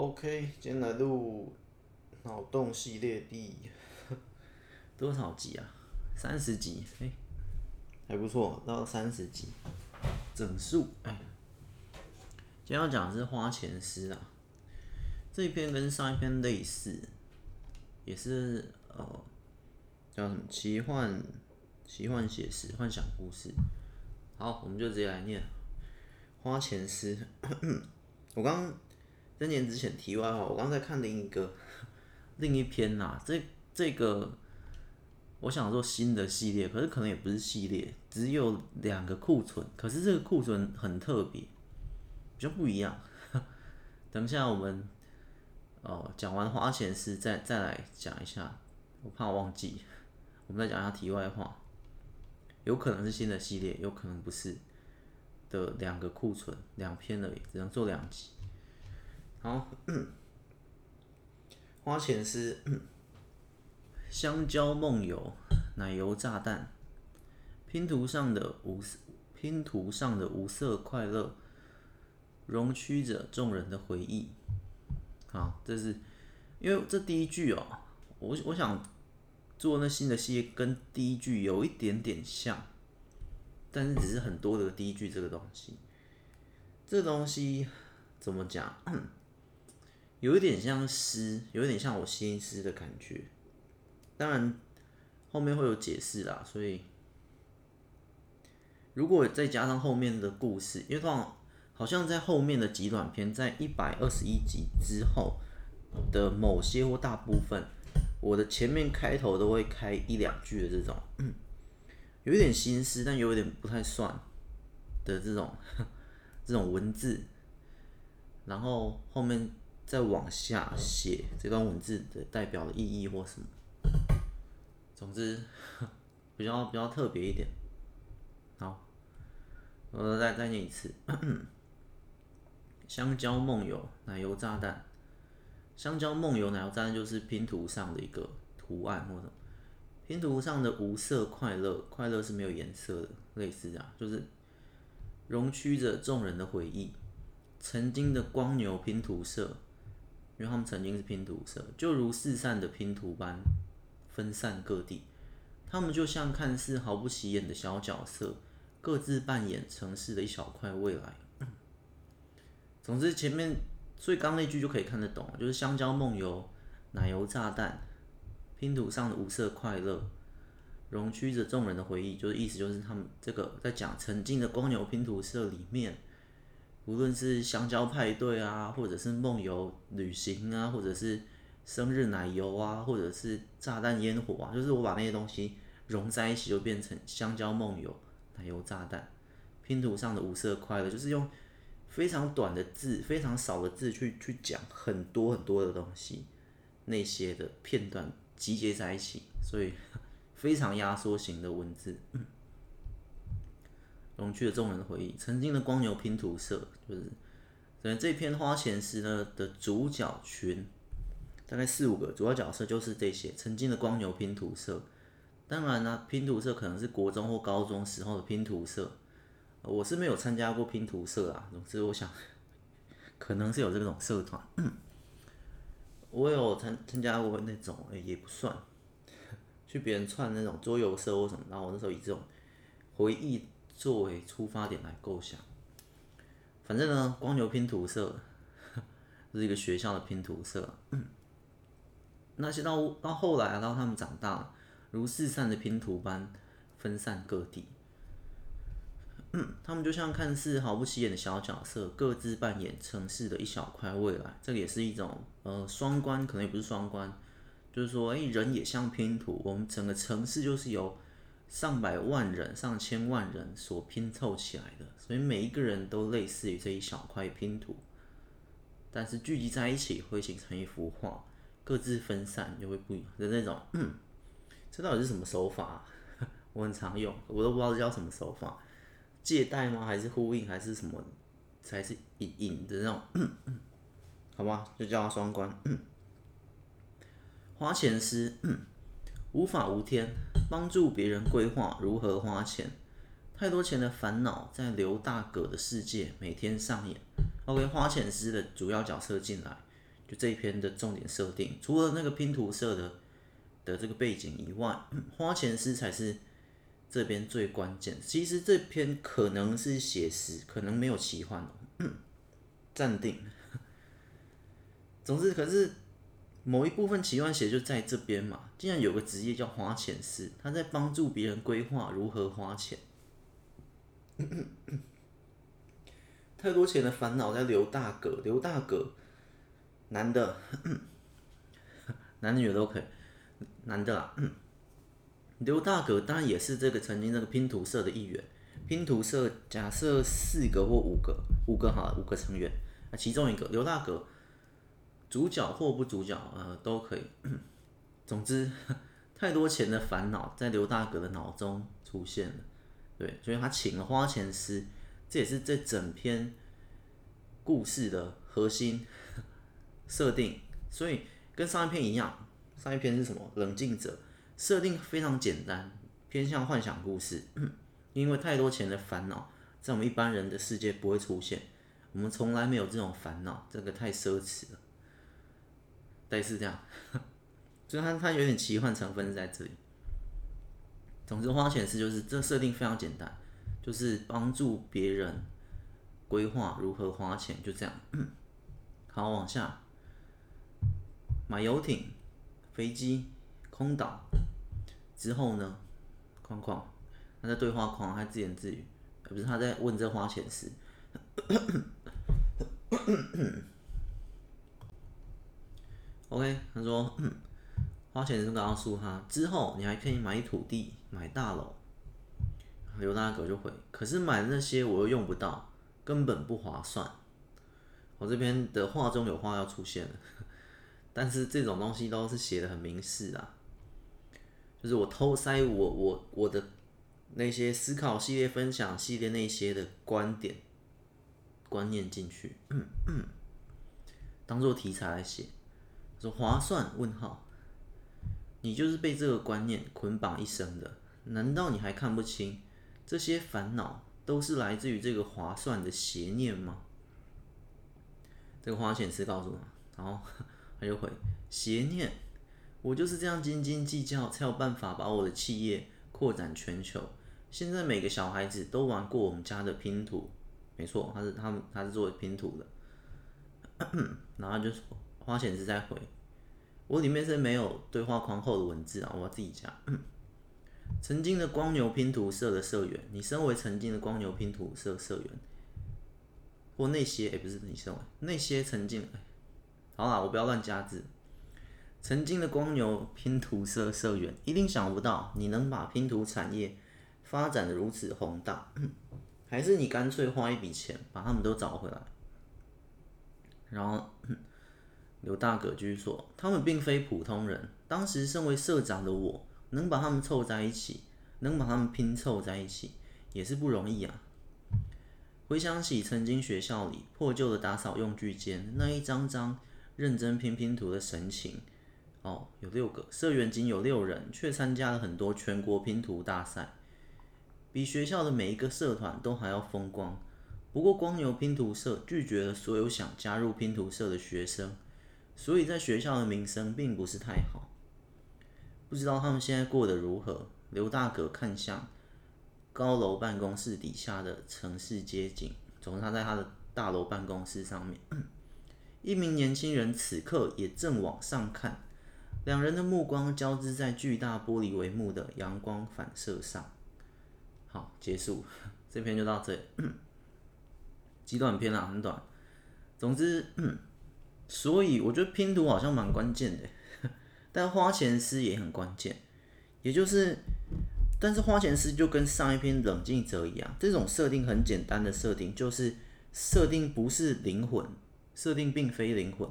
OK，今天来录脑洞系列第多少集啊？三十集，哎、欸，还不错，到三十集，整数。哎，今天要讲的是花钱师啊，这一篇跟上一篇类似，也是呃，叫什么奇幻、奇幻写实、幻想故事。好，我们就直接来念花钱师。我刚。三年之前，题外话，我刚才看另一个另一篇呐、这这个我想说新的系列，可是可能也不是系列，只有两个库存，可是这个库存很特别，比较不一样。等一下我们哦讲完花钱事再再来讲一下，我怕我忘记，我们再讲一下题外话，有可能是新的系列，有可能不是的两个库存两篇而已，只能做两集。好，花钱师，香蕉梦游，奶油炸弹，拼图上的无，拼图上的无色快乐，容躯着众人的回忆。好，这是因为这第一句哦，我我想做那新的系列，跟第一句有一点点像，但是只是很多的第一句这个东西，这东西怎么讲？有一点像诗，有一点像我心思的感觉。当然后面会有解释啦，所以如果再加上后面的故事，因为通常好像在后面的极短篇，在一百二十一集之后的某些或大部分，我的前面开头都会开一两句的这种，有一点心思，但有一点不太算的这种 这种文字，然后后面。再往下写这段文字的代表的意义或什么，总之比较比较特别一点。好，我再再念一次：香蕉梦游，奶油炸弹。香蕉梦游，奶油炸弹就是拼图上的一个图案或者拼图上的无色快乐，快乐是没有颜色的，类似啊，就是容躯着众人的回忆，曾经的光牛拼图社。因为他们曾经是拼图社，就如四散的拼图般分散各地。他们就像看似毫不起眼的小角色，各自扮演城市的一小块未来。总之，前面所以刚那句就可以看得懂，就是香蕉梦游、奶油炸弹、拼图上的无色快乐、容躯着众人的回忆，就是意思就是他们这个在讲曾经的光牛拼图社里面。无论是香蕉派对啊，或者是梦游旅行啊，或者是生日奶油啊，或者是炸弹烟火啊，就是我把那些东西融在一起，就变成香蕉梦游、奶油炸弹、拼图上的五色快乐，就是用非常短的字、非常少的字去去讲很多很多的东西，那些的片段集结在一起，所以 非常压缩型的文字。融去了众人的回忆，曾经的光牛拼图社就是，所以这篇花钱时呢的主角群大概四五个主要角色就是这些曾经的光牛拼图社。当然呢、拼图社可能是国中或高中时候的拼图社，我是没有参加过拼图社啊。总之，我想 可能是有这种社团。我有参参加过那种，哎、也不算，去别人串那种桌游社或什么，然后我那时候以这种回忆。作为出发点来构想，反正呢，光牛拼图社 是一个学校的拼图社。那些到到后来，到他们长大，如四散的拼图般分散各地。他们就像看似毫不起眼的小角色，各自扮演城市的一小块未来。这个也是一种呃双关，可能也不是双关，就是说，哎，人也像拼图，我们整个城市就是由。上百万人、上千万人所拼凑起来的，所以每一个人都类似于这一小块拼图，但是聚集在一起会形成一幅画，各自分散就会不一样的那种。这到底是什么手法？我很常用，我都不知道这叫什么手法，借代吗？还是呼应？还是什么？才是隐隐的那种？好吧，就叫它双关。花钱师，无法无天。帮助别人规划如何花钱，太多钱的烦恼在刘大哥的世界每天上演。OK，花钱师的主要角色进来，就这一篇的重点设定，除了那个拼图社的的这个背景以外，花钱师才是这边最关键。其实这篇可能是写实，可能没有奇幻。暂定。总之，可是某一部分奇幻写就在这边嘛。既然有个职业叫花钱师，他在帮助别人规划如何花钱。太多钱的烦恼在刘大哥，刘大哥。男的，男的女的都可以，男的啦。刘大哥当然也是这个曾经这个拼图社的一员。拼图社假设四个或五个，五个好了，五个成员啊，其中一个刘大哥，主角或不主角呃都可以。总之，太多钱的烦恼在刘大哥的脑中出现了，对，所以他请了花钱师，这也是这整篇故事的核心。设定，所以跟上一篇一样，上一篇是什么？冷静者设定非常简单，偏向幻想故事。因为太多钱的烦恼，在我们一般人的世界不会出现，我们从来没有这种烦恼，这个太奢侈了。类似这样，所以它它有点奇幻成分在这里。总之，花钱师就是这设定非常简单，就是帮助别人规划如何花钱，就这样。好，往下。买游艇、飞机、空岛之后呢？框框，他在对话框，他自言自语，不是他在问这花钱师。OK，他说花钱是告诉他之后，你还可以买土地、买大楼。刘大哥就回，可是买那些我又用不到，根本不划算。我这边的话中有话要出现了。但是这种东西都是写的很明示啊，就是我偷塞我我我的那些思考系列分享系列那些的观点观念进去，当做题材来写，说划算？问号，你就是被这个观念捆绑一生的，难道你还看不清这些烦恼都是来自于这个划算的邪念吗？这个花钱师告诉我，然后。他就回邪念，我就是这样斤斤计较，才有办法把我的企业扩展全球。现在每个小孩子都玩过我们家的拼图，没错，他是他们他是做拼图的。然后就花钱是在回，我里面是没有对话框后的文字啊，我自己加。曾经的光牛拼图社的社员，你身为曾经的光牛拼图社社员，或那些哎、欸、不是你身为那些曾经。好啦，我不要乱加字。曾经的光牛拼图社社员一定想不到，你能把拼图产业发展的如此宏大，还是你干脆花一笔钱把他们都找回来？然后刘大哥居所，他们并非普通人。当时身为社长的我，能把他们凑在一起，能把他们拼凑在一起，也是不容易啊。回想起曾经学校里破旧的打扫用具间，那一张张。认真拼拼图的神情，哦，有六个社员仅有六人，却参加了很多全国拼图大赛，比学校的每一个社团都还要风光。不过光牛拼图社拒绝了所有想加入拼图社的学生，所以在学校的名声并不是太好。不知道他们现在过得如何？刘大哥看向高楼办公室底下的城市街景，总之他在他的大楼办公室上面。一名年轻人此刻也正往上看，两人的目光交织在巨大玻璃帷幕的阳光反射上。好，结束，这篇就到这里。极短篇啊，很短。总之，所以我觉得拼图好像蛮关键的，但花钱师也很关键。也就是，但是花钱师就跟上一篇冷静者一样，这种设定很简单的设定，就是设定不是灵魂。设定并非灵魂，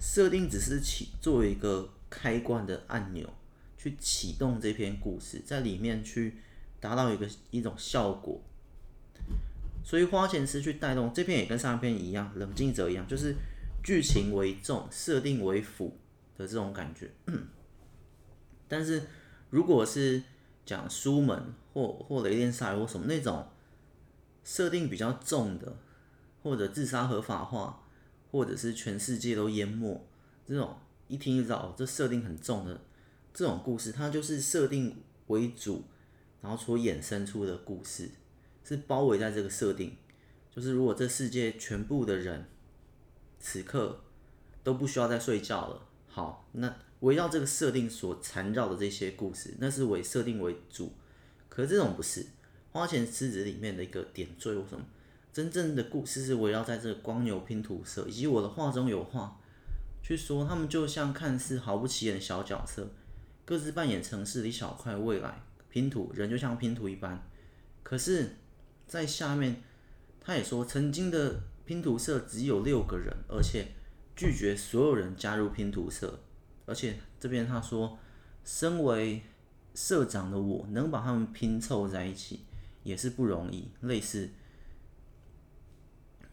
设定只是起作为一个开关的按钮，去启动这篇故事，在里面去达到一个一种效果。所以花钱师去带动这篇也跟上一篇一样，冷静者一样，就是剧情为重，设定为辅的这种感觉。但是如果是讲书门或或雷电赛或什么那种设定比较重的，或者自杀合法化。或者是全世界都淹没这种，一听就知道哦，这设定很重的这种故事，它就是设定为主，然后所衍生出的故事是包围在这个设定，就是如果这世界全部的人此刻都不需要再睡觉了，好，那围绕这个设定所缠绕的这些故事，那是为设定为主。可是这种不是花钱狮子里面的一个点缀或什么，真正的故事是围绕在这个光牛拼图社以及我的画中有画去说，他们就像看似毫不起眼的小角色，各自扮演城市的一小块未来拼图，人就像拼图一般。可是，在下面他也说，曾经的拼图社只有六个人，而且拒绝所有人加入拼图社，而且这边他说，身为社长的我能把他们拼凑在一起也是不容易，类似，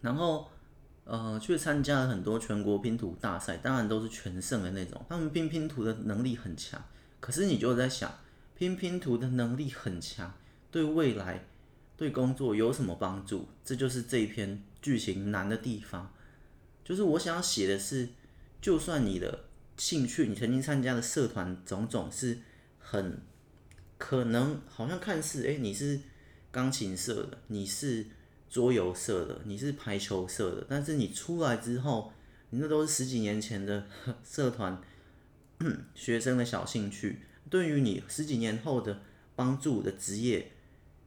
然后呃去参加了很多全国拼图大赛，当然都是全胜的那种。他们拼拼图的能力很强，可是你就在想，拼拼图的能力很强，对未来对工作有什么帮助？这就是这一篇剧情难的地方。就是我想要写的是，就算你的兴趣，你曾经参加的社团种种是很。可能好像看似哎，你是钢琴社的，你是桌游社的，你是排球社的，但是你出来之后，你那都是十几年前的 社团，学生的小兴趣，对于你十几年后的帮助的职业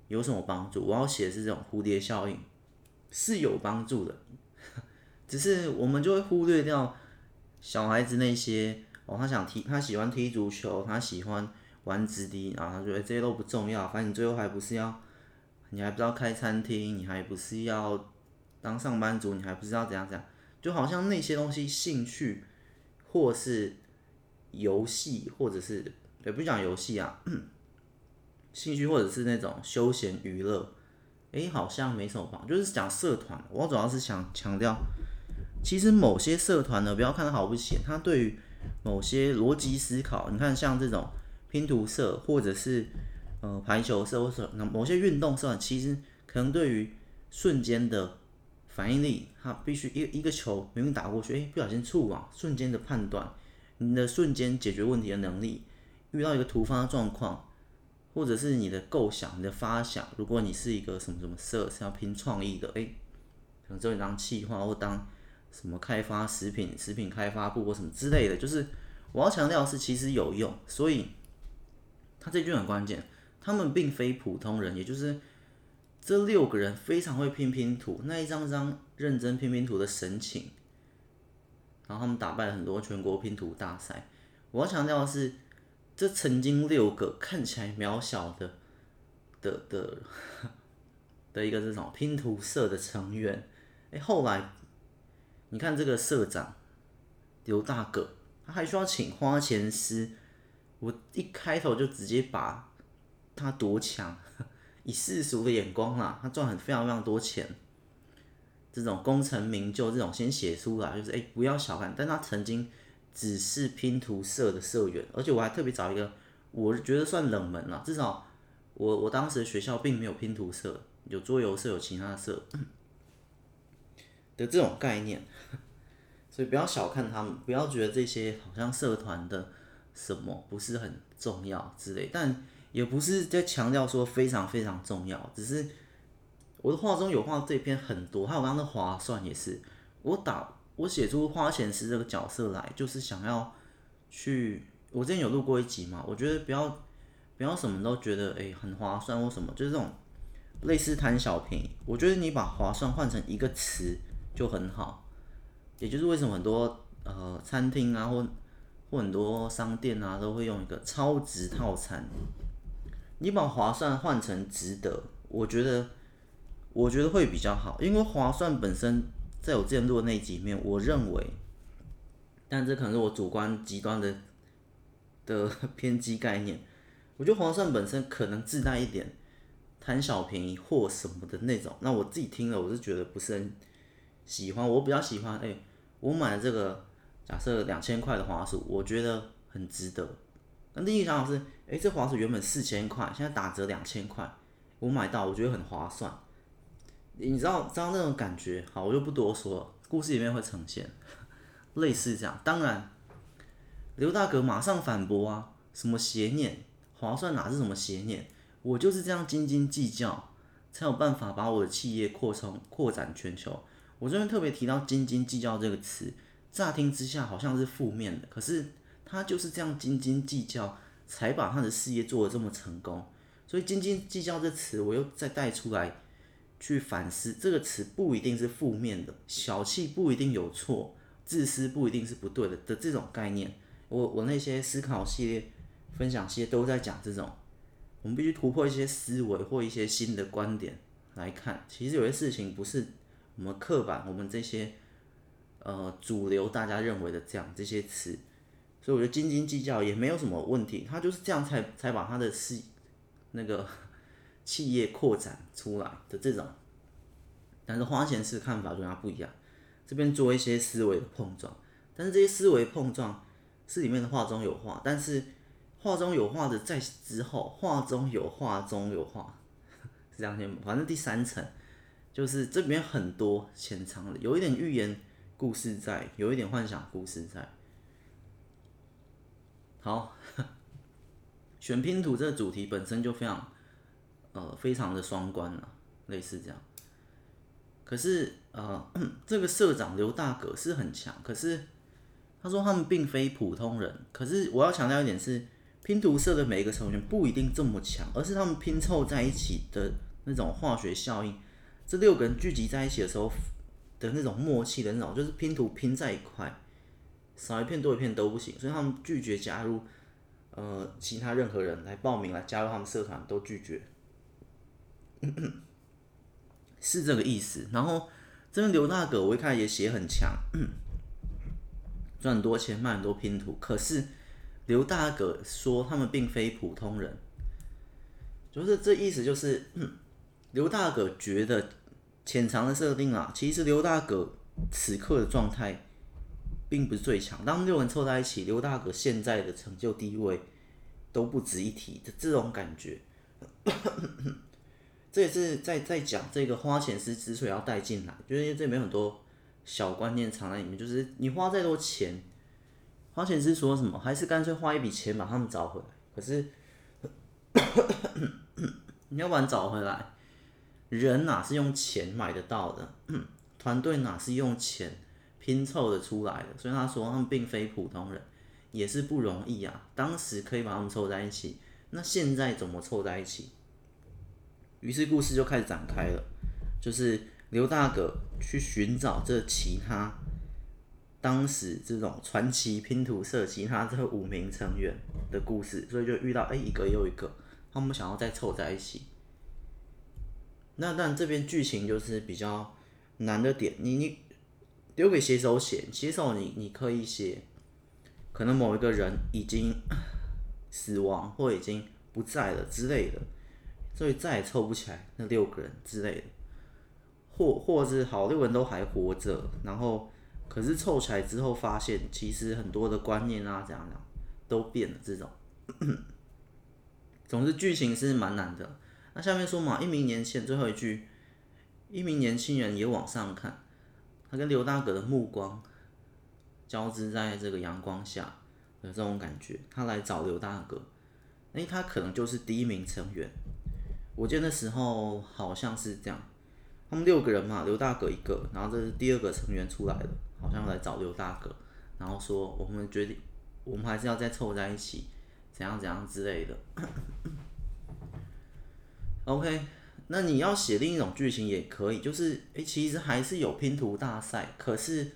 有什么帮助？我要写的是这种蝴蝶效应，是有帮助的，只是我们就会忽略掉小孩子那些哦，他想踢，他喜欢踢足球，他喜欢。玩直笛，然后他觉得这些都不重要，反正你最后还不是要，你还不是要开餐厅，你还不是要当上班族，你还不是要怎样怎样，就好像那些东西兴趣，或是游戏，或者是也不讲游戏啊，兴趣或者是那种休闲娱乐，诶，好像没什么帮，就是讲社团，我主要是想强调，其实某些社团呢，不要看它好不起，它对于某些逻辑思考，你看像这种。拼图社，或者是呃排球社，或者那某些运动社，其实可能对于瞬间的反应力，它必须一一个球明明打过去，哎，不小心触网，瞬间的判断，你的瞬间解决问题的能力，遇到一个突发状况，或者是你的构想、你的发想，如果你是一个什么什么社是要拼创意的，哎，可能只有你当企划或当什么开发食品、食品开发部或什么之类的，就是我要强调是，其实有用，所以。他这句很关键，他们并非普通人，也就是这六个人非常会拼拼图，那一张张认真拼拼图的神情，然后他们打败了很多全国拼图大赛。我要强调的是，这曾经六个看起来渺小的的的 的一个这种拼图社的成员，哎，后来你看这个社长刘大个，他还需要请花钱师。我一开头就直接把他多强，以世俗的眼光啊，他赚很非常非常多钱，这种功成名就，这种先写出来就是哎、不要小看，但他曾经只是拼图社的社员，而且我还特别找一个，我觉得算冷门了，至少我我当时学校并没有拼图社，有桌游社，有其他社的这种概念，所以不要小看他们，不要觉得这些好像社团的。什么不是很重要之类，但也不是在强调说非常非常重要，只是我的画中有画这篇很多，还有刚刚的划算也是，我打我写出花钱师这个角色来，就是想要去，我之前有录过一集嘛，我觉得不要不要什么都觉得诶、很划算或什么，就是这种类似贪小便宜，我觉得你把划算换成一个词就很好，也就是为什么很多呃餐厅啊或或很多商店啊都会用一个超值套餐，你把划算换成值得，我觉得我觉得会比较好，因为划算本身在我之前录的那几面，我认为，但这可能是我主观极端的 的偏激概念，我觉得划算本身可能自带一点贪小便宜或什么的那种，那我自己听了我是觉得不是很喜欢，我比较喜欢，哎、我买了这个。假设两千块的滑鼠，我觉得很值得。那另一个想法是，哎，这滑鼠原本四千块，现在打折两千块，我买到，我觉得很划算。你知道，知道那种感觉？好，我就不多说了。故事里面会呈现类似这样。当然，刘大哥马上反驳啊，什么邪念？划算哪是什么邪念？我就是这样斤斤计较，才有办法把我的企业扩充、扩展全球。我这边特别提到“斤斤计较”这个词，乍听之下好像是负面的，可是他就是这样斤斤计较，才把他的事业做得这么成功。所以“斤斤计较”这词，我又再带出来去反思，这个词不一定是负面的，小气不一定有错，自私不一定是不对的的这种概念。我我那些思考系列、分享系列都在讲这种，我们必须突破一些思维或一些新的观点来看，其实有些事情不是我们刻板，我们这些呃主流大家认为的这样这些词，所以我觉得斤斤计较也没有什么问题，他就是这样才才把他的事那个企业扩展出来的这种，但是花钱式看法跟他不一样，这边做一些思维的碰撞，但是这些思维碰撞是里面的话中有话，但是。话中有话的在之后，话中有话中有话，是这样子。反正第三层就是这边很多潜藏的，有一点寓言故事在，有一点幻想故事在。好，选拼图这个主题本身就非常呃非常的双关了，类似这样。可是呃，这个社长刘大哥是很强，可是他说他们并非普通人。可是我要强调一点是。拼图社的每一个成员不一定这么强，而是他们拼凑在一起的那种化学效应。这六个人聚集在一起的时候的那种默契的那种，就是拼图拼在一块，少一片多一片都不行。所以他们拒绝加入呃其他任何人来报名来加入他们社团，都拒绝，是这个意思。然后这边刘大哥我一看也写很强，赚很多钱卖很多拼图，可是。刘大哥说他们并非普通人，就是这意思，就是 刘大哥觉得潜藏的设定啊，其实刘大哥此刻的状态并不是最强。当六人凑在一起，刘大哥现在的成就地位都不值一提的这种感觉，这也是在在讲这个花钱是之所以要带进来，就是因为这里面很多小观念藏在里面，就是你花再多钱。花钱是说什么？还是干脆花一笔钱把他们找回来？可是，你要不然找回来，人哪是用钱买得到的？团队哪是用钱拼凑的出来的？所以他说他们并非普通人，也是不容易啊。当时可以把他们凑在一起，那现在怎么凑在一起？于是故事就开始展开了，就是刘大哥去寻找这其他。当时这种传奇拼图社其他这五名成员的故事，所以就遇到哎、一个又一个，他们想要再凑在一起。那但这边剧情就是比较难的点，你你丢给写手写，写手你你可以写，可能某一个人已经死亡或已经不在了之类的，所以再也凑不起来那六个人之类的，或或是好六个人都还活着，然后。可是凑起来之后，发现其实很多的观念啊，怎样怎样都变了。这种，总之剧情是蛮难的。那下面说嘛，一名年轻人最后一句，一名年轻人也往上看，他跟刘大哥的目光交织在这个阳光下，有这种感觉。他来找刘大哥，诶，他可能就是第一名成员。我记得那时候好像是这样，他们六个人嘛，刘大哥一个，然后这是第二个成员出来了。好像来找刘大哥，然后说我们决定，我们还是要再凑在一起，怎样怎样之类的。OK，那你要写另一种剧情也可以，就是哎、其实还是有拼图大赛，可是，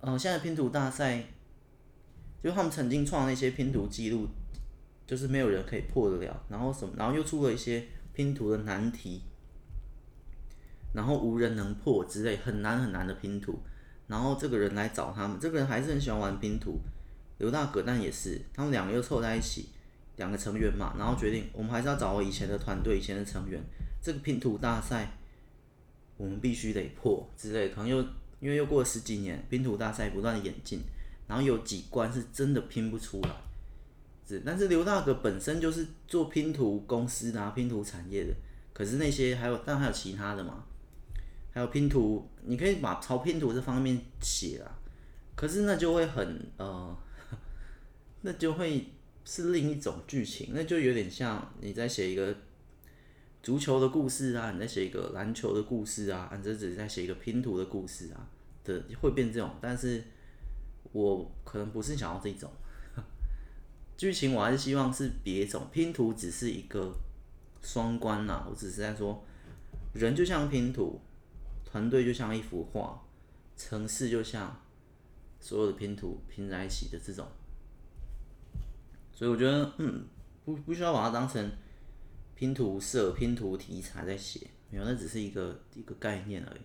呃，现在拼图大赛，就他们曾经创那些拼图记录，就是没有人可以破得了，然后什么，然后又出了一些拼图的难题，然后无人能破之类很难很难的拼图。然后这个人来找他们，这个人还是很喜欢玩拼图，刘大哥但也是，他们两个又凑在一起，两个成员嘛，然后决定我们还是要找我以前的团队，以前的成员，这个拼图大赛我们必须得破之类，可能又因为又过了十几年，拼图大赛不断的演进，然后有几关是真的拼不出来，是，但是刘大哥本身就是做拼图公司的啊，拼图产业的，可是那些还有，但还有其他的嘛。还有拼图，你可以把朝拼图这方面写啊，可是那就会很呃，那就会是另一种剧情，那就有点像你在写一个足球的故事啊，你在写一个篮球的故事啊，你这只是在写一个拼图的故事啊的，会变这种，但是我可能不是想要这种。剧情我还是希望是别种，拼图只是一个双关呐。我只是在说，人就像拼图，团队就像一幅画，城市就像所有的拼图拼在一起的这种。所以我觉得，嗯，不不需要把它当成拼图社、拼图题材在写，没有，那只是一个一个概念而已。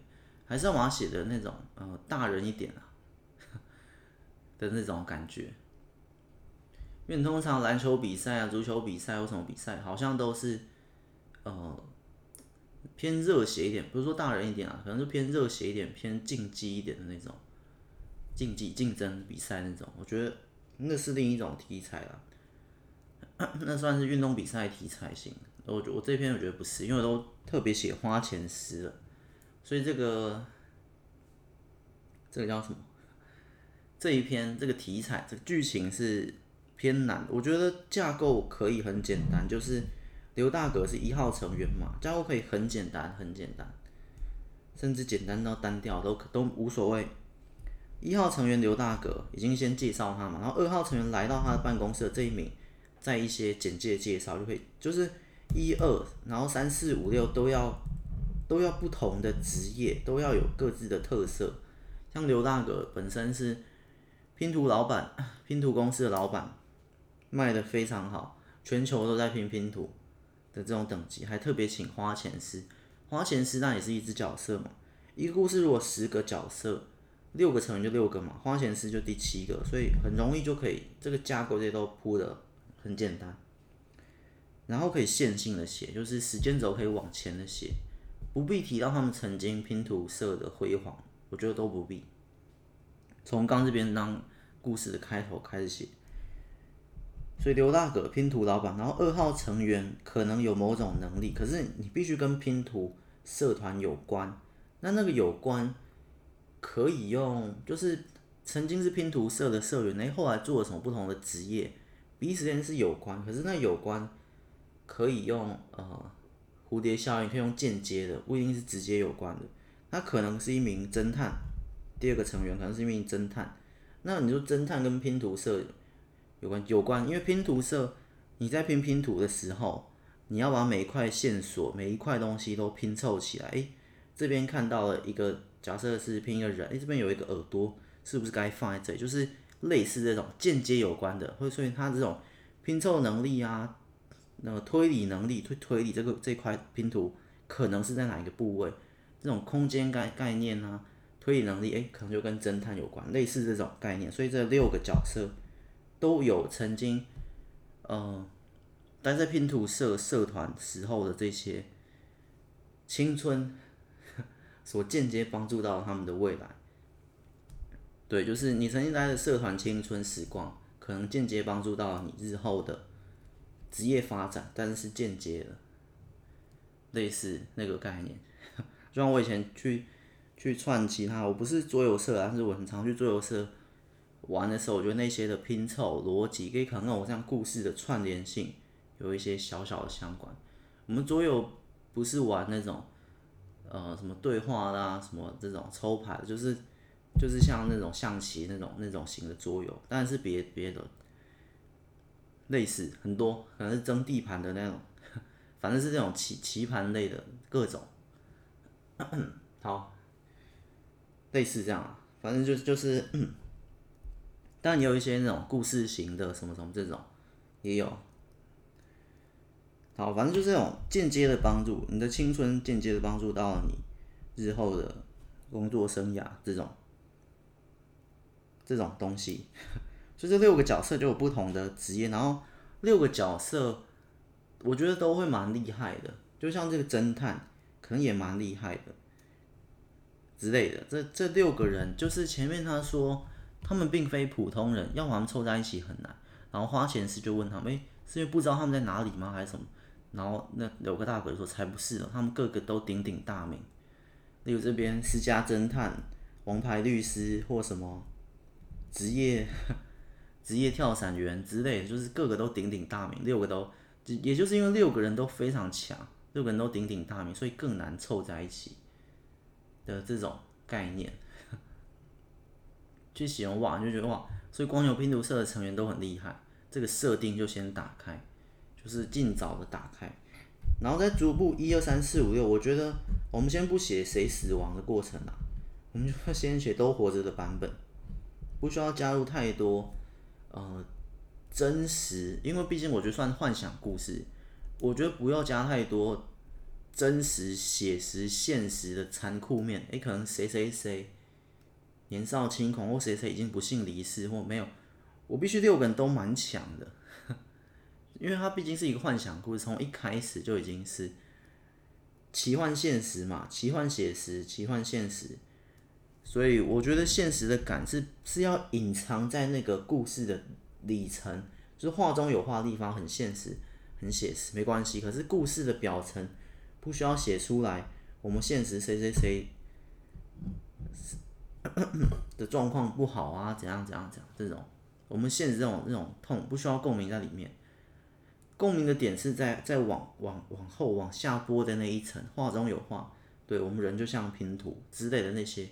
还是要把它写的那种，呃，大人一点啊 的那种感觉。因为通常篮球比赛啊、足球比赛或什么比赛，好像都是呃偏热血一点，不是说大人一点啊，可能是偏热血一点、偏竞技一点的那种竞技竞争比赛那种。我觉得那是另一种题材啦，那算是运动比赛题材型。我我这篇我觉得不是，因为我都特别写花钱诗了，所以这个这个叫什么？这一篇这个题材这个剧情是。偏难，我觉得架构可以很简单，就是刘大哥是一号成员嘛，架构可以很简单，很简单，甚至简单到单调都都无所谓。一号成员刘大哥已经先介绍他嘛，然后二号成员来到他的办公室的这一名，在一些简介介绍就可以，就是一二，然后三四五六都要都要不同的职业，都要有各自的特色。像刘大哥本身是拼图老板，拼图公司的老板。卖的非常好，全球都在拼拼图的这种等级，还特别请花钱师。花钱师那也是一只角色嘛，一个故事如果十个角色，六个成员就六个嘛，花钱师就第七个，所以很容易就可以这个架构这些都铺的很简单，然后可以线性的写，就是时间轴可以往前的写，不必提到他们曾经拼图社的辉煌，我觉得都不必。从刚这边当故事的开头开始写。所以刘大哥拼图老板，然后二号成员可能有某种能力，可是你必须跟拼图社团有关。那那个有关可以用，就是曾经是拼图社的社员，诶，后来做了什么不同的职业，彼此间是有关。可是那有关可以用呃蝴蝶效应，可以用间接的，不一定是直接有关的。他可能是一名侦探，第二个成员可能是一名侦探。那你说侦探跟拼图社？有关有关，因为拼图社，你在拼拼图的时候，你要把每一块线索、每一块东西都拼凑起来。诶，这边看到了一个假设是拼一个人，诶，这边有一个耳朵，是不是该放在这里？就是类似这种间接有关的，会所以它这种拼凑能力啊，那个推理能力推推理这个这块拼图可能是在哪一个部位？这种空间概概念啊，推理能力，诶，可能就跟侦探有关，类似这种概念。所以这六个角色。都有曾经，呃，待在拼图社社团时候的这些青春，所间接帮助到他们的未来。对，就是你曾经待的社团青春时光，可能间接帮助到你日后的职业发展，但是是间接的，类似那个概念。就像我以前去去串其他，我不是桌游社，但是我很常去桌游社。玩的时候，我觉得那些的拼凑逻辑，可以可能跟我这样故事的串联性有一些小小的相关。我们桌游不是玩那种，呃，什么对话啦，什么这种抽牌，就是就是像那种象棋那种那种型的桌游，但是别别的类似很多，可能是争地盘的那种，反正是这种棋棋盘类的各种。好，类似这样，反正就就是。但也有一些那种故事型的什么什么这种，也有。好，反正就是这种间接的帮助，你的青春间接的帮助到你日后的工作生涯这种这种东西。就这六个角色就有不同的职业，然后六个角色我觉得都会蛮厉害的，就像这个侦探可能也蛮厉害的之类的。这这六个人就是前面他说。他们并非普通人，要把他们凑在一起很难。然后花钱时就问他们：“诶，是因为不知道他们在哪里吗？还是什么？”然后那有个大鬼说：“才不是的，他们个个都鼎鼎大名，例如这边私家侦探、王牌律师或什么职业 职业跳伞员之类，就是个个都鼎鼎大名，六个都，也就是因为六个人都非常强，六个人都鼎鼎大名，所以更难凑在一起的这种概念。去形容哇，就觉得哇，所以光有拼图社的成员都很厉害。这个设定就先打开，就是尽早的打开，然后再逐步一二三四五六。我觉得我们先不写谁死亡的过程啦，我们就先写都活着的版本，不需要加入太多呃真实，因为毕竟我觉得算幻想故事，我觉得不要加太多真实、写实、现实的残酷面。诶，可能谁谁谁。年少轻狂，或谁谁已经不幸离世，或没有，我必须六个人都蛮强的，因为它毕竟是一个幻想故事，从一开始就已经是奇幻现实嘛，奇幻写实，奇幻现实，所以我觉得现实的感是是要隐藏在那个故事的里层，就是画中有画的地方很现实，很写实，没关系，可是故事的表层不需要写出来，我们现实谁谁谁。的状况不好啊，怎样怎样怎样，这种我们现实这种这种痛不需要共鸣在里面，共鸣的点是在在往往往后往下播的那一层，画中有画，对我们人就像拼图之类的那些，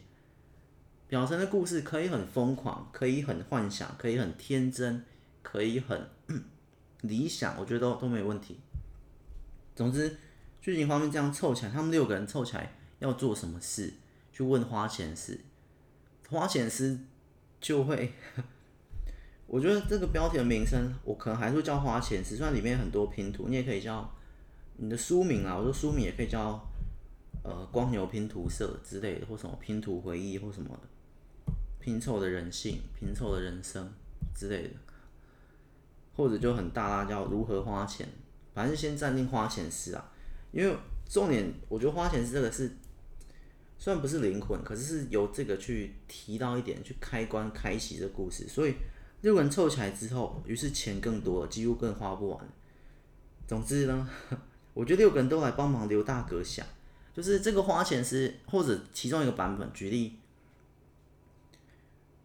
表层的故事可以很疯狂，可以很幻想，可以很天真，可以很 理想，我觉得都都没问题。总之剧情方面这样凑起来，他们六个人凑起来要做什么事？去问花钱事。花钱师就会，我觉得这个标题的名称，我可能还是叫花钱师。虽然里面很多拼图，你也可以叫你的书名啊，我说书名也可以叫呃光牛拼图社之类的，或什么拼图回忆或什么，拼凑的人性、拼凑的人生之类的，或者就很大啦，叫如何花钱，反正先暂定花钱师啊，因为重点，我觉得花钱师这个是。虽然不是灵魂，可是是由这个去提到一点，去开关开启这故事。所以六个人凑起来之后，于是钱更多了，几乎更花不完。总之呢，我觉得六个人都来帮忙刘大哥想，就是这个花钱是或者其中一个版本举例，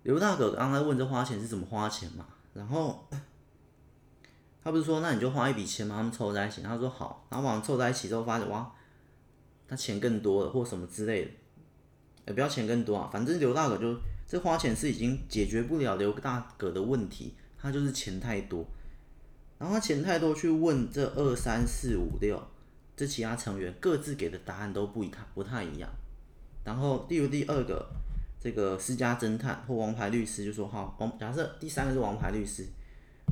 刘大哥刚才问这花钱是怎么花钱嘛，然后 他不是说那你就花一笔钱嘛，他们凑在一起，他说好，然后把他们凑在一起之后发现哇，他钱更多了或什么之类的。也不要钱更多啊，反正刘大哥就这花钱是已经解决不了刘大哥的问题，他就是钱太多，然后他钱太多去问这二三四五六这其他成员各自给的答案都不一看不太一样，然后例如第二个这个私家侦探或王牌律师就说好，王假设第三个是王牌律师，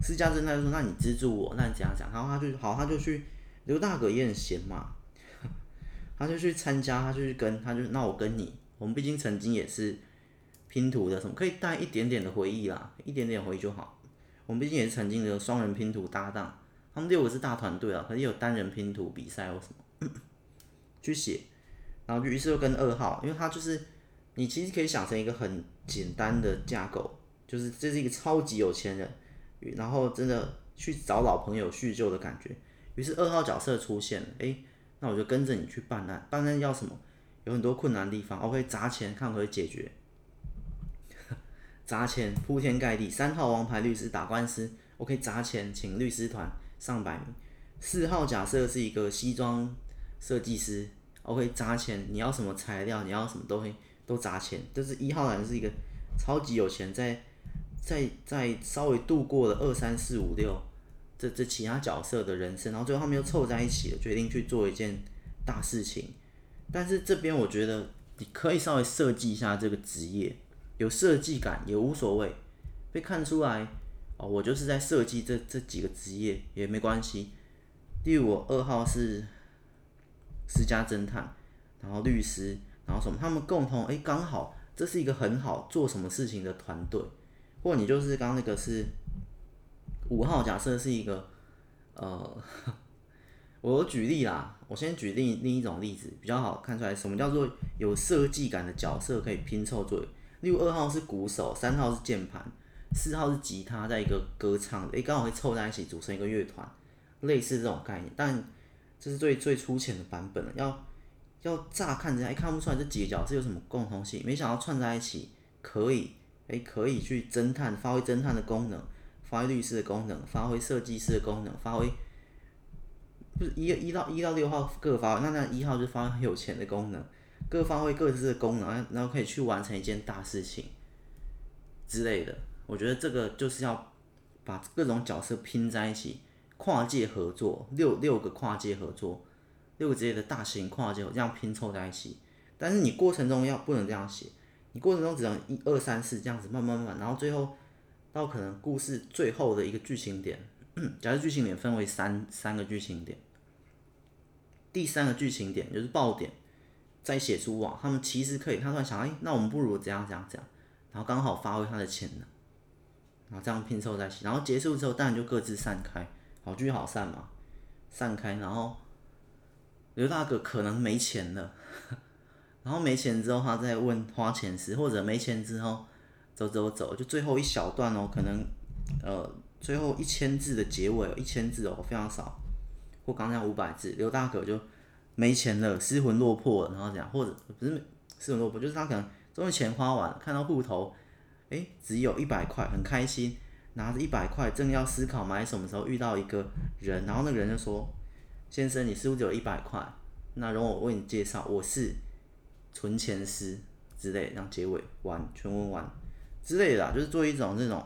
私家侦探就说那你资助我，那你怎样讲？然后他就好，他就去刘大哥也很闲嘛，他就去参加，他就去跟他就那我跟你。我们毕竟曾经也是拼图的，什么可以带一点点的回忆啦，一点点回忆就好。我们毕竟也是曾经的双人拼图搭档，他们六个是大团队啊，可是有单人拼图比赛或什么去写，然后于是又跟二号，因为他就是你其实可以想成一个很简单的架构，就是这是一个超级有钱人，然后真的去找老朋友叙旧的感觉。于是二号角色出现了，诶，那我就跟着你去办案，办案要什么？有很多困难的地方，OK，砸钱看可以解决。砸钱铺天盖地，三号王牌律师打官司，OK，砸钱请律师团上百名。四号假设是一个西装设计师，OK，砸钱你要什么材料，你要什么都会都砸钱。就是一号人是一个超级有钱，在在在稍微度过了二三四五六这这其他角色的人生，然后最后他们又凑在一起了，决定去做一件大事情。但是这边我觉得你可以稍微设计一下这个职业，有设计感也无所谓，被看出来哦，我就是在设计这这几个职业也没关系。例如我二号是私家侦探，然后律师，然后什么，他们共同哎刚好这是一个很好做什么事情的团队，或你就是刚刚那个是五号，假设是一个呃。我举例啦，我先举另另一种例子，比较好看出来什么叫做有设计感的角色可以拼凑作。例如二号是鼓手，三号是键盘，四号是吉他，在一个歌唱的，诶，刚好会凑在一起组成一个乐团，类似这种概念。但这是最最粗浅的版本了，要要乍看起来看不出来这几个角色有什么共同性，没想到串在一起可以，哎，可以去侦探，发挥侦探的功能，发挥律师的功能，发挥设计师的功能，发挥不是一一到一到六号各发挥，那那一号就发挥很有钱的功能，各发挥各自的功能，然后可以去完成一件大事情之类的。我觉得这个就是要把各种角色拼在一起，跨界合作，六六个跨界合作。六个职业的大型跨界这样拼凑在一起，但是你过程中要不能这样写，你过程中只能一二三四这样子慢慢慢，然后最后到可能故事最后的一个剧情点，假设剧情点分为三三个剧情点，第三个剧情点就是爆点，再写出哇，他们其实可以，他突然想，哎，那我们不如这样这样这样，然后刚好发挥他的潜能，然后这样拼凑在一起，然后结束之后当然就各自散开，好聚好散嘛，散开，然后。刘大哥可能没钱了，然后没钱之后，他再问花钱时，或者没钱之后走走走，就最后一小段哦，可能呃最后一千字的结尾，一千字哦非常少，或刚才五百字，刘大哥就没钱了，失魂落魄了，然后这样，或者不是失魂落魄，就是他可能终于钱花完，看到户头诶只有一百块，很开心，拿着一百块正要思考买什么时候，遇到一个人，然后那个人就说。先生，你是不是只有一百块？那容我为你介绍，我是存钱师之类，让结尾完全文完之类的，就是做一种这种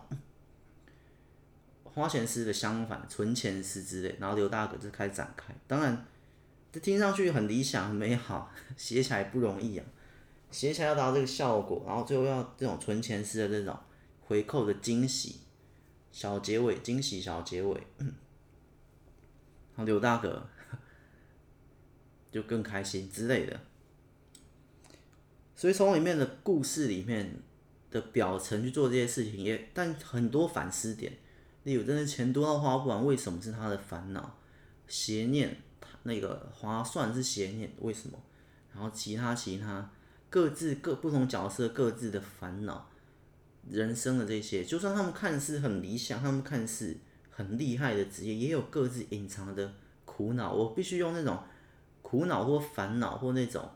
花钱师的相反，存钱师之类。然后刘大哥就开始展开，当然这听上去很理想、很美好，写起来不容易啊，写起来要达到这个效果，然后最后要这种存钱师的这种回扣的惊喜小结尾，惊喜小结尾。然后刘大哥。就更开心之类的，所以从里面的故事里面的表层去做这些事情，也但很多反思点，例如真的钱多到花不完，为什么是他的烦恼？邪念，那个划算是邪念，为什么？然后其他其他各自各不同角色各自的烦恼，人生的这些，就算他们看似很理想，他们看似很厉害的职业，也有各自隐藏的苦恼。我必须用那种。苦恼或烦恼或那种，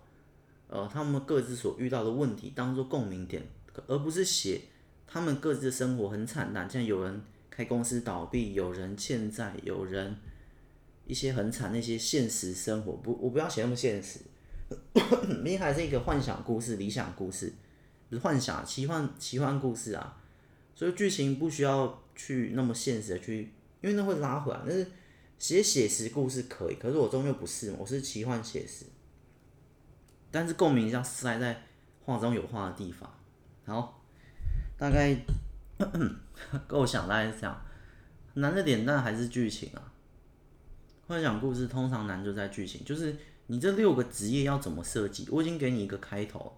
呃，他们各自所遇到的问题当做共鸣点，而不是写他们各自的生活很惨淡，像有人开公司倒闭，有人欠债，有人一些很惨那些现实生活。不，我不要写那么现实，明还是一个幻想故事、理想故事，不是幻想、奇幻、奇幻故事啊。所以剧情不需要去那么现实的去，因为那会拉回来，但是。写写实故事可以，可是我终究不是，我是奇幻写实。但是共鸣要塞在画中有画的地方。好，大概 构想大概是这样。难的点但还是剧情啊。幻想故事通常难就在剧情，就是你这六个职业要怎么设计？我已经给你一个开头，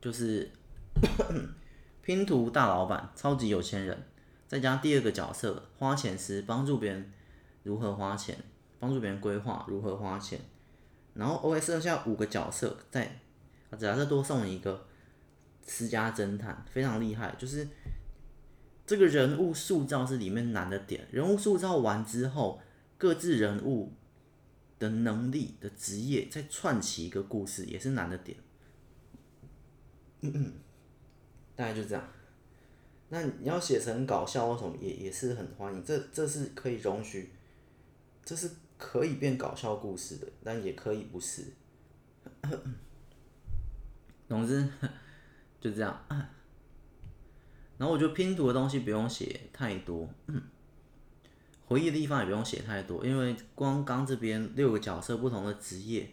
就是 拼图大老板，超级有钱人，再加第二个角色花钱师，帮助别人。如何花钱，帮助别人规划如何花钱，然后 OK 剩下五个角色，再假设多送你一个私家侦探，非常厉害。就是这个人物塑造是里面难的点，人物塑造完之后，各自人物的能力的职业再串起一个故事，也是难的点。嗯嗯，大概就这样。那你要写成搞笑或什么，也也是很欢迎，这这是可以容许。这是可以变搞笑故事的，但也可以不是。总之 就这样。然后我觉得拼图的东西不用写太多，回忆的地方也不用写太多，因为光刚这边六个角色不同的职业，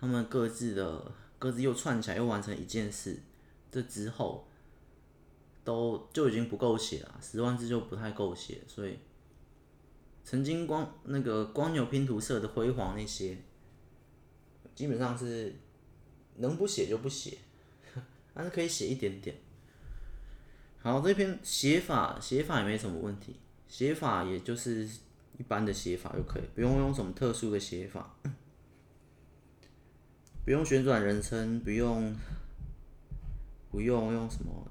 他们各自的各自又串起来又完成一件事，这之后都就已经不够写了，十万字就不太够写，所以。曾经光那个光牛拼图社的辉煌那些，基本上是能不写就不写，但是可以写一点点。然后，这篇写法写法也没什么问题，写法也就是一般的写法就可以，不用用什么特殊的写法，不用旋转人称，不用不用用什么。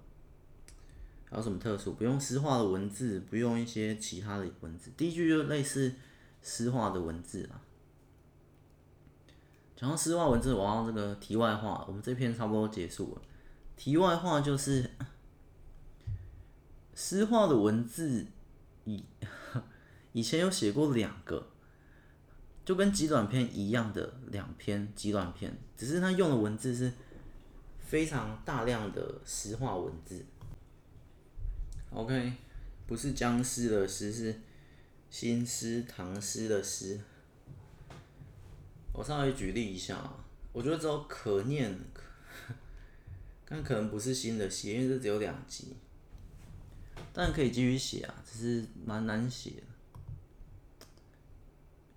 还有什么特殊？不用诗化的文字，不用一些其他的文字。第一句就类似诗化的文字啊。讲到诗画文字，我要这个题外话，我们这篇差不多结束了。题外话就是，诗画的文字以以前有写过两个，就跟极短篇一样的两篇极短篇，只是他用的文字是非常大量的诗画文字。OK，不是僵尸的尸，是新诗唐诗的诗。我稍微举例一下啊，我觉得只有可念，但可能不是新的写，因为这只有两集，但可以继续写啊，只是蛮难写的，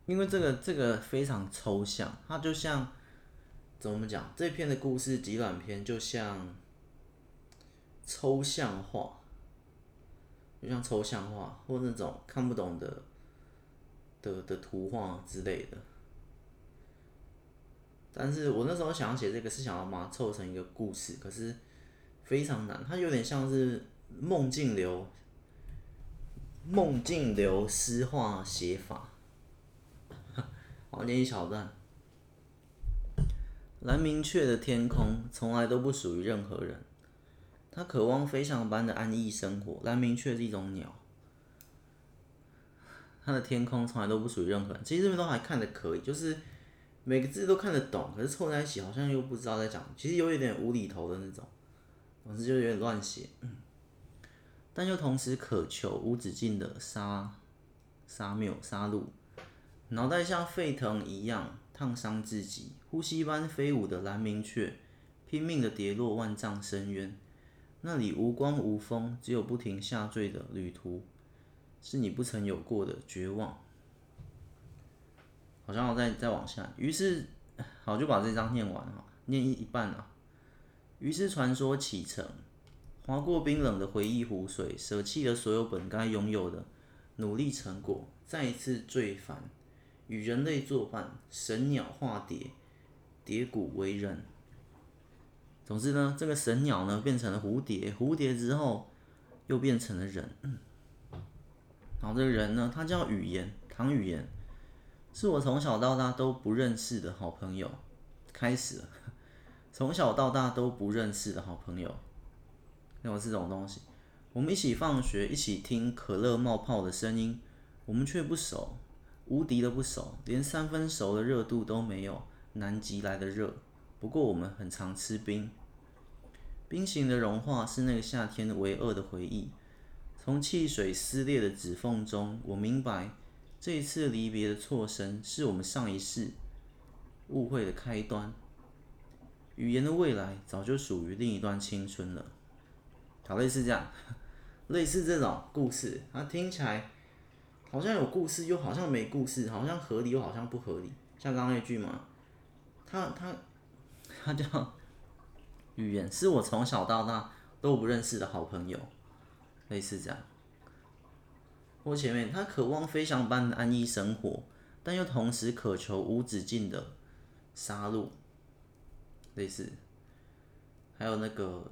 因为这个这个非常抽象，它就像怎么讲？这篇的故事极短篇就像抽象画，就像抽象画或那种看不懂的的的图画之类的。但是我那时候想要写这个，是想要把它凑成一个故事，可是非常难。它有点像是梦境流，梦境流诗画写法。我念一小段：蓝明确的天空从来都不属于任何人，他渴望飞翔般的安逸生活。蓝明确是一种鸟，它的天空从来都不属于任何人。其实这边都还看得可以，就是。每个字都看得懂，可是凑在一起好像又不知道在讲，其实有一点无厘头的那种，总之就有点乱写，但又同时渴求无止境的杀杀谬杀戮，脑袋像沸腾一样烫伤自己，呼吸般飞舞的蓝明雀，拼命的跌落万丈深渊，那里无光无风，只有不停下坠的旅途，是你不曾有过的绝望。好像我再再往下，于是好就把这张念完哈，念一一半啊。于是传说启程，划过冰冷的回忆湖水，舍弃了所有本该拥有的努力成果，再一次坠凡，与人类作伴，神鸟化蝶，蝶骨为人。总之呢，这个神鸟呢变成了蝴蝶，蝴蝶之后又变成了人。然后这个人呢，他叫语言，唐语言。是我从小到大都不认识的好朋友，开始了。从小到大都不认识的好朋友，有这种东西。我们一起放学，一起听可乐冒泡的声音，我们却不熟，无敌的不熟，连三分熟的热度都没有，南极来的热。不过我们很常吃冰，冰型的融化是那个夏天唯二的回忆。从汽水撕裂的指缝中，我明白。这一次离别的错身，是我们上一世误会的开端。语言的未来早就属于另一段青春了。好，类似这样，类似这种故事，它听起来好像有故事，又好像没故事，好像合理又好像不合理。像刚刚那句嘛，他他他叫语言，是我从小到大都不认识的好朋友，类似这样。或前面，他渴望飞翔般的安逸生活，但又同时渴求无止境的杀戮，类似。还有那个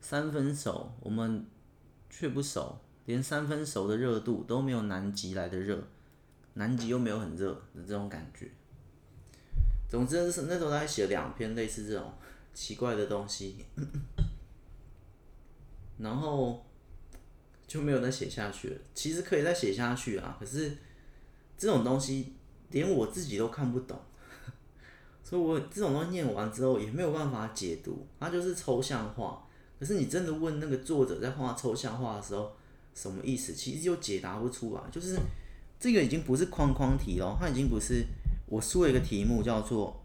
三分熟，我们却不熟，连三分熟的热度都没有南极来的热，南极又没有很热的这种感觉。总之是那时候他写了两篇类似这种奇怪的东西，然后。就没有再写下去了。其实可以再写下去啊，可是这种东西连我自己都看不懂，所以我这种东西念完之后也没有办法解读。它就是抽象化，可是你真的问那个作者在画抽象画的时候什么意思，其实就解答不出来。就是这个已经不是框框题了，它已经不是我出了一个题目叫做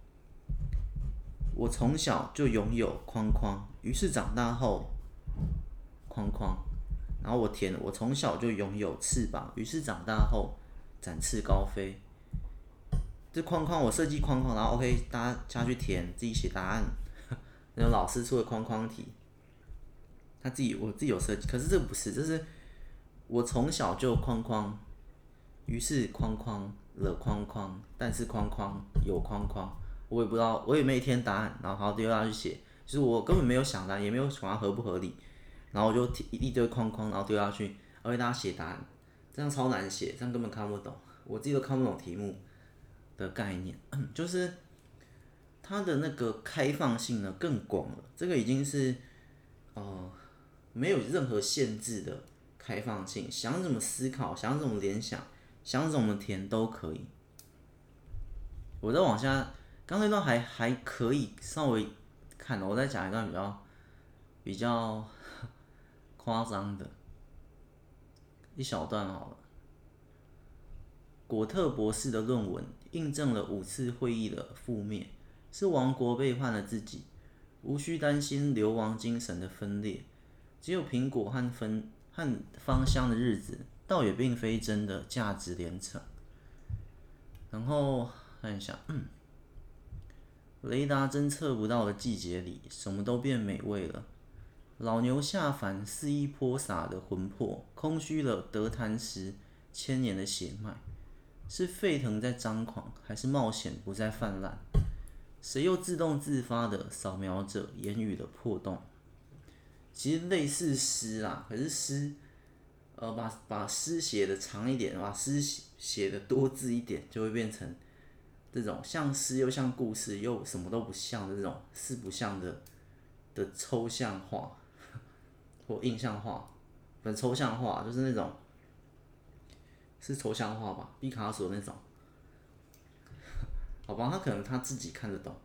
“我从小就拥有框框，于是长大后框框”。然后我填，我从小就拥有翅膀，于是长大后展翅高飞。这框框我设计框框，然后 OK，大家下去填，自己写答案。那种老师出的框框题，他自己我自己有设计，可是这不是，这是我从小就框框，于是框框了框框，但是框框有框框，我也不知道，我也没填答案，然后丢下去写，就是我根本没有想答案，也没有想它合不合理。然后我就一一堆框框，然后丢下去，然后给大家写答案，这样超难写，这样根本看不懂，我自己都看不懂题目的概念。就是它的那个开放性呢更广了，这个已经是呃没有任何限制的开放性，想怎么思考，想怎么联想，想怎么填都可以。我再往下，刚才那段还还可以稍微看，我再讲一段比较比较 夸张的一小段好了。果特博士的论文印证了五次会议的覆灭，是王国背叛了自己，无需担心流亡精神的分裂，只有苹果和芬和芳香的日子，倒也并非真的价值连城。然后看一下，雷达侦测不到的季节里，什么都变美味了。老牛下凡，肆意泼洒的魂魄，空虚了得谈时千年的血脉。是沸腾在张狂，还是冒险不再泛滥？谁又自动自发地扫描着言语的破洞？其实类似诗啦，可是诗，呃，把把诗写的长一点，把诗写的多字一点，就会变成这种像诗又像故事又什么都不像的这种四不像的的抽象画或印象画，很抽象画，就是那种。是抽象画吧，毕卡索那种，好吧，他可能他自己看得懂，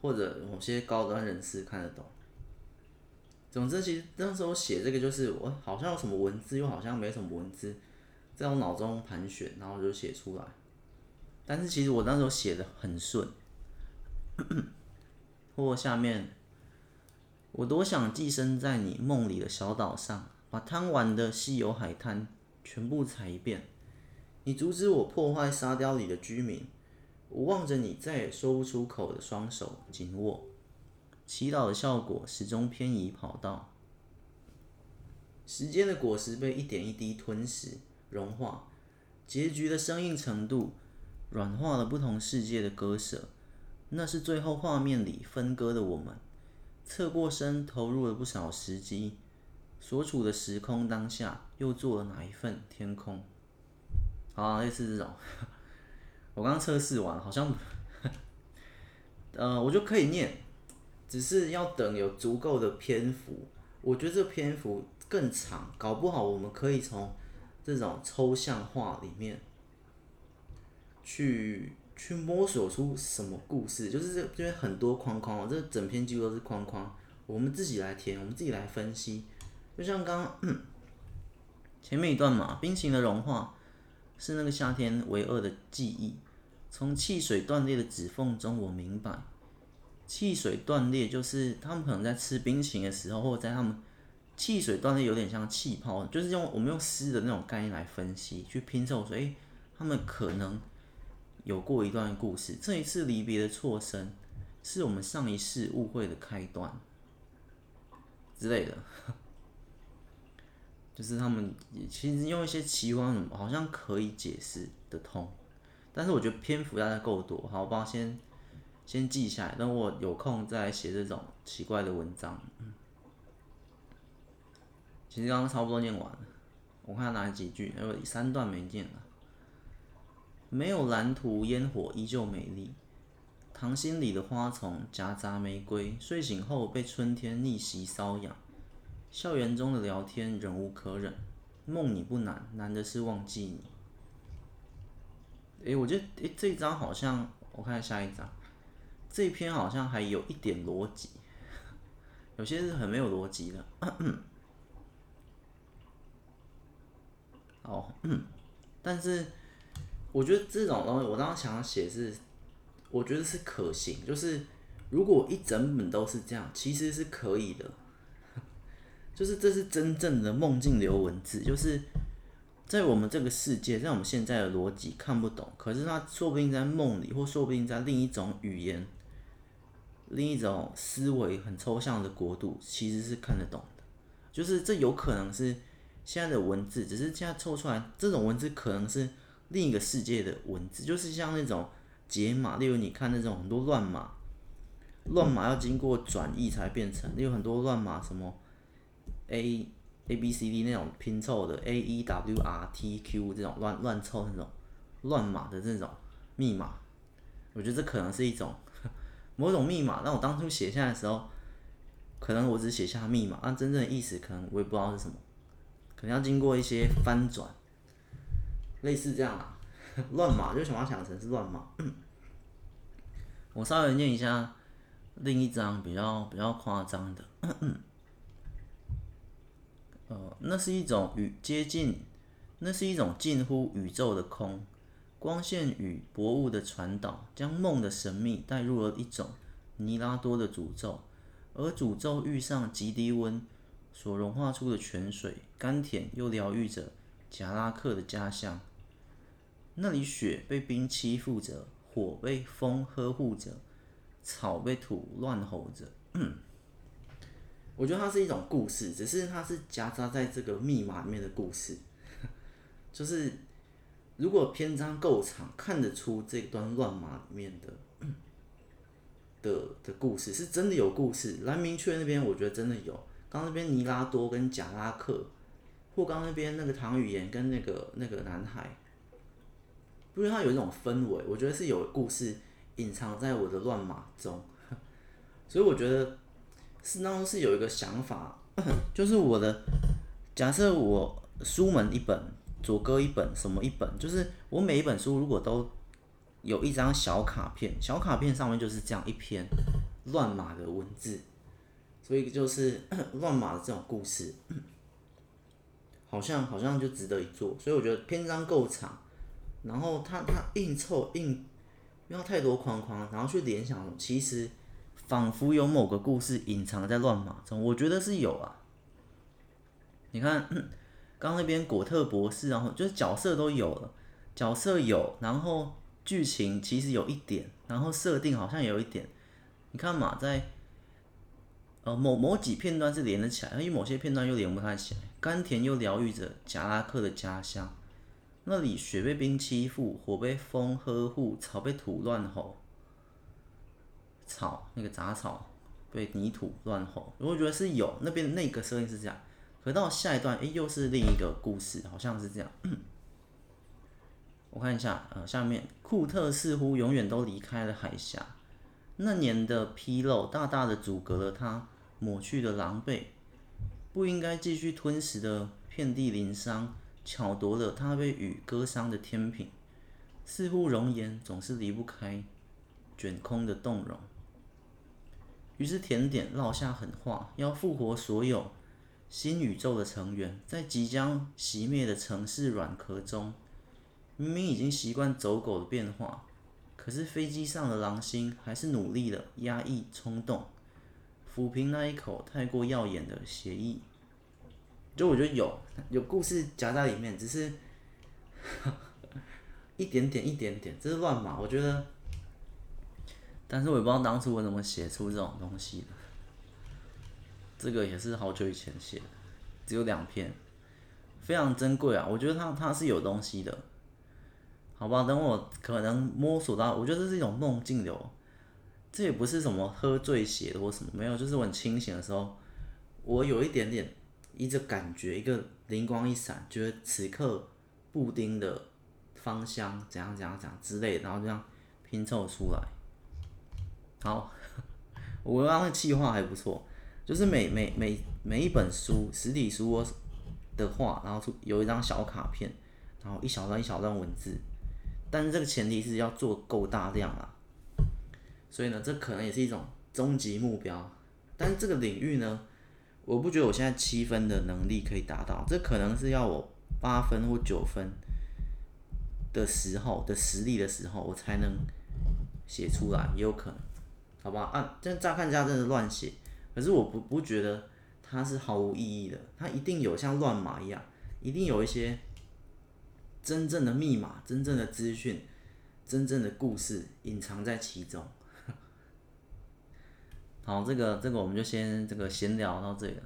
或者某些高端人士看得懂。总之，其实那时候写这个就是我好像有什么文字，又好像没什么文字，在我脑中盘旋，然后就写出来。但是其实我那时候写的很顺。或下面，我多想寄生在你梦里的小岛上，把贪玩的稀有海滩全部踩一遍。你阻止我破坏沙雕里的居民，我望着你再也说不出口的双手紧握，祈祷的效果始终偏移跑道。时间的果实被一点一滴吞噬融化，结局的生硬程度软化了不同世界的割舍。那是最后画面里分割的我们，侧过身投入了不少时机，所处的时空当下又做了哪一份天空？啊，类似这种，我刚刚测试完，好像，呃，我就可以念，只是要等有足够的篇幅。我觉得这篇幅更长，搞不好我们可以从这种抽象画里面去去摸索出什么故事。就是这这边很多框框，这整篇几乎都是框框，我们自己来填，我们自己来分析。就像刚刚 前面一段嘛，冰情的融化。是那个夏天唯二的记忆。从汽水断裂的指缝中，我明白，汽水断裂就是他们可能在吃冰淇淋的时候，或者在他们汽水断裂有点像气泡，就是用我们用诗的那种概念来分析，去拼凑说，诶，他们可能有过一段故事。这一次离别的错身，是我们上一世误会的开端之类的。就是他们其实用一些奇幻什么，好像可以解释得通，但是我觉得篇幅大概够多，好吧，先先记下来，等我有空再写这种奇怪的文章。嗯，其实刚刚差不多念完了，我看哪几句，因为三段没念了。没有蓝图，烟火依旧美丽。糖心里的花丛夹杂玫瑰，睡醒后被春天逆袭搔痒。校园中的聊天忍无可忍，梦你不难，难的是忘记你。诶，我觉得诶这一章好像，我看下一张，这篇好像还有一点逻辑，有些是很没有逻辑的。哦，但是我觉得这种东西，我当时想要写是，我觉得是可行，就是如果一整本都是这样，其实是可以的。就是这是真正的梦境流文字，就是在我们这个世界，在我们现在的逻辑看不懂，可是他说不定在梦里，或说不定在另一种语言、另一种思维很抽象的国度，其实是看得懂的。就是这有可能是现在的文字，只是现在凑出来这种文字可能是另一个世界的文字，就是像那种解码，例如你看那种很多乱码，乱码要经过转译才变成，例如很多乱码什么。A A B C D 那种拼凑的 A E W R T Q 这种乱乱凑那种乱码的这种密码，我觉得这可能是一种某种密码，那我当初写下来的时候，可能我只写下密码，但真正的意思可能我也不知道是什么，可能要经过一些翻转，类似这样啊，乱码就想要想成是乱码。我稍微念一下另一张比较比较夸张的，呃，那是一种与接近，那是一种近乎宇宙的空。光线与薄雾的传导，将梦的神秘带入了一种尼拉多的诅咒，而诅咒遇上极低温所融化出的泉水，甘甜又疗愈着贾拉克的家乡。那里雪被冰欺负着，火被风呵护着，草被土乱吼着。我觉得它是一种故事，只是它是夹杂在这个密码里面的故事，就是。如果篇章够长，看得出这段乱码里面的的的故事是真的有故事。蓝明雀那边我觉得真的有，刚那边尼拉多跟贾拉克，或刚那边那个唐语言跟那个那个男孩，因为它有一种氛围，我觉得是有故事隐藏在我的乱码中，所以我觉得是当中是有一个想法，就是我的假设我书门一本。左隔一本，什么一本？就是我每一本书如果都有一张小卡片，小卡片上面就是这样一篇乱码的文字，所以就是 乱码的这种故事，好像好像就值得一做。所以我觉得篇章够长，然后它它硬凑硬，不要太多框框，然后去联想，其实仿佛有某个故事隐藏在乱码中，我觉得是有啊。你看。刚那边果特博士，然后就是角色都有了，角色有，然后剧情其实有一点，然后设定好像有一点。你看嘛，在呃某某几片段是连得起来，因为某些片段又连不太起来。甘甜又疗愈着贾拉克的家乡，那里雪被冰欺负，火被风呵护，草被土乱吼，草那个杂草被泥土乱吼。我觉得是有那边那个设定是这样。回到下一段，诶，又是另一个故事，好像是这样。我看一下，呃，下面库特似乎永远都离开了海峡。那年的纰漏大大的阻隔了他抹去的狼狈，不应该继续吞食的遍地鳞伤，巧夺了他被雨割伤的天平。似乎容颜总是离不开卷空的动容。于是甜点落下狠话，要复活所有。新宇宙的成员在即将熄灭的城市软壳中，明明已经习惯走狗的变化，可是飞机上的狼星还是努力的压抑冲动，抚平那一口太过耀眼的协议。就我觉得有有故事夹在里面，只是 一点点一点点，这是乱码。我觉得，但是我也不知道当初我怎么写出这种东西的。这个也是好久以前写的，只有两篇，非常珍贵啊！我觉得它它是有东西的，好吧？等我可能摸索到，我觉得这是一种梦境流，这也不是什么喝醉写的或什么，没有，就是我很清醒的时候，我有一点点一个感觉，一个灵光一闪，觉得此刻布丁的芳香怎样怎样怎样之类，然后这样拼凑出来。好，我刚刚的计划还不错。就是每每每每一本书实体书的话，然后出有一张小卡片，然后一小段一小段文字，但是这个前提是要做够大量啦。所以呢，这可能也是一种终极目标。但是这个领域呢，我不觉得我现在七分的能力可以达到，这可能是要我八分或九分的时候的实力的时候，我才能写出来，也有可能，好吧？啊，这乍看之下真的乱写。可是我不不觉得它是毫无意义的，它一定有像乱码一样，一定有一些真正的密码、真正的资讯、真正的故事隐藏在其中。好，这个这个我们就先这个闲聊到这里。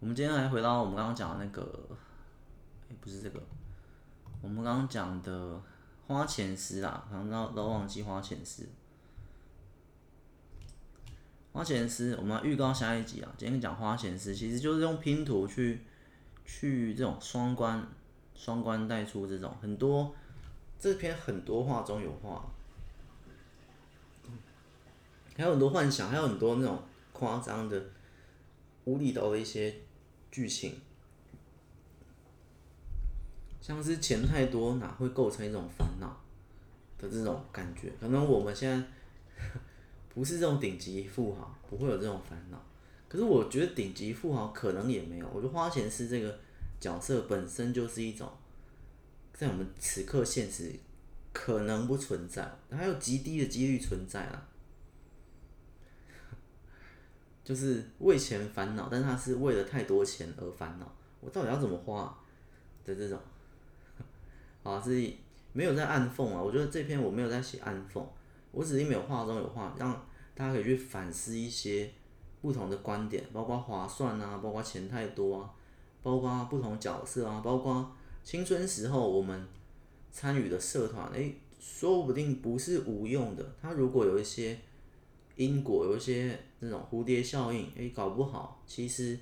我们今天来回到我们刚刚讲的那个，欸，不是这个，我们刚刚讲的花钱师啊，好像都都忘记花钱师。花钱师，我们预告下一集啊。今天讲花钱师，其实就是用拼图去去这种双关双关带出这种很多这篇很多话中有话，还有很多幻想，还有很多那种夸张的、无厘头的一些剧情，像是钱太多哪会构成一种烦恼的这种感觉？可能我们现在不是这种顶级富豪，不会有这种烦恼。可是我觉得顶级富豪可能也没有。我觉得花钱是这个角色本身就是一种，在我们此刻现实可能不存在，还有极低的几率存在啊。就是为钱烦恼，但是他是为了太多钱而烦恼。我到底要怎么花的这种，啊，是没有在暗讽啊。我觉得这篇我没有在写暗讽，我只是没有话中有话，让大家可以去反思一些不同的观点，包括划算啊，包括钱太多啊，包括不同角色啊，包括青春时候我们参与的社团，诶，说不定不是无用的。他如果有一些。因果有一些那种蝴蝶效应，诶，搞不好其实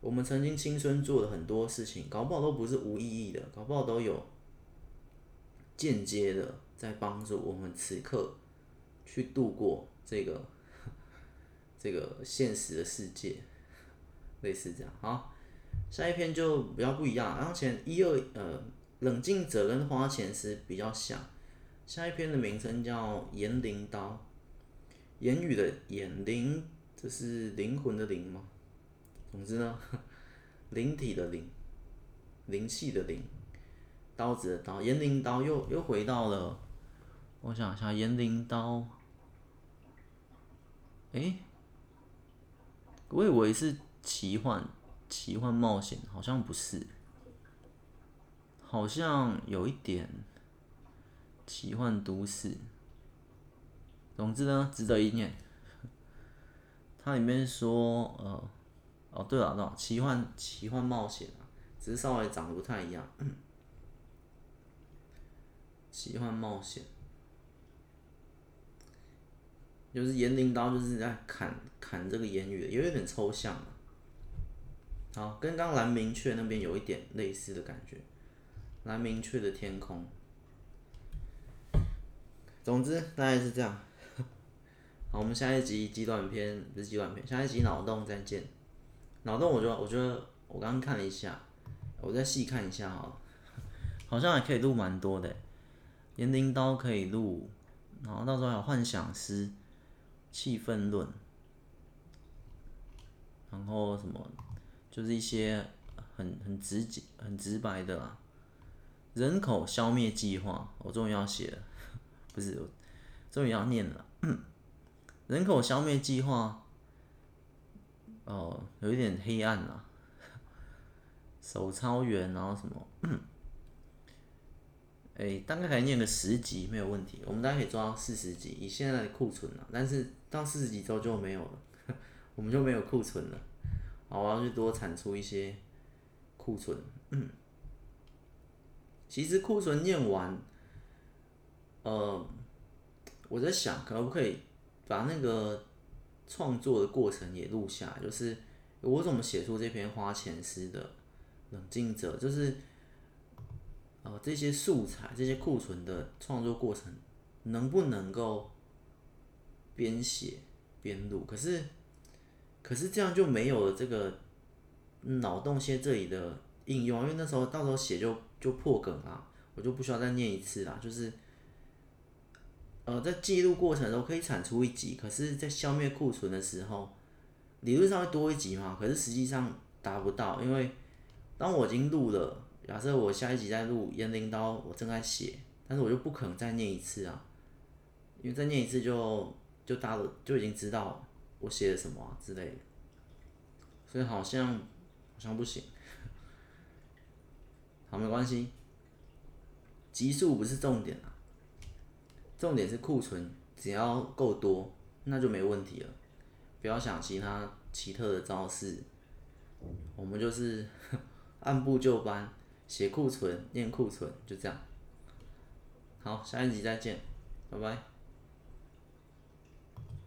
我们曾经青春做的很多事情，搞不好都不是无意义的，搞不好都有间接的在帮助我们此刻去度过这个 这个现实的世界，类似这样。好，下一篇就比较不一样，然后前一二呃，冷静者跟花钱师比较像，下一篇的名称叫言灵刀。言语的言灵，这是灵魂的灵吗？总之呢，灵体的灵，灵气的灵，刀子的刀，言灵刀又又回到了，我想一下，言灵刀，诶、我以为是奇幻，奇幻冒险，好像不是，好像有一点奇幻都市。总之呢，值得一念。它里面说，呃，哦，对了，对了，奇幻奇幻冒险啊，只是稍微长得不太一样。奇幻冒险，就是言灵刀，就是在砍砍这个言语的，也有点抽象嘛。好，跟刚蓝明确那边有一点类似的感觉，蓝明确的天空。总之，大概是这样。好，我们下一集极短篇不是极短篇，下一集脑洞再见。脑洞，我觉得，我觉得我刚刚看了一下，我再细看一下好了，好像还可以录蛮多的。言灵刀可以录，然后到时候还有幻想师、气氛论，然后什么，就是一些很很直接、很直白的啦。人口消灭计划，我终于要写了，不是，终于要念了。人口消灭计划，哦，有一点黑暗啊。手抄员，然后什么？哎、大概可以念个十集没有问题。我们大概可以做到四十集，以现在的库存啊。但是到四十集之后就没有了，我们就没有库存了。好，我要去多产出一些库存。嗯其实库存念完，呃，我在想，可不可以？把那个创作的过程也录下，就是我怎么写出这篇花钱诗的冷静者，就是呃这些素材、这些库存的创作过程，能不能够边写边录？可是可是这样就没有了这个脑洞些这里的应用，因为那时候到时候写就就破梗了，我就不需要再念一次啦，就是。呃，在记录过程中可以产出一集，可是，在消灭库存的时候，理论上会多一集嘛？可是实际上达不到，因为当我已经录了，假设我下一集再录言灵刀，我正在写，但是我就不可能再念一次啊，因为再念一次就就大了，就已经知道我写了什么之类的，所以好像好像不行。好，没关系，集数不是重点啊。重点是库存，只要够多，那就没问题了。不要想其他奇特的招式，我们就是 按部就班，写库存，念库存，就这样。好，下一集再见，拜拜。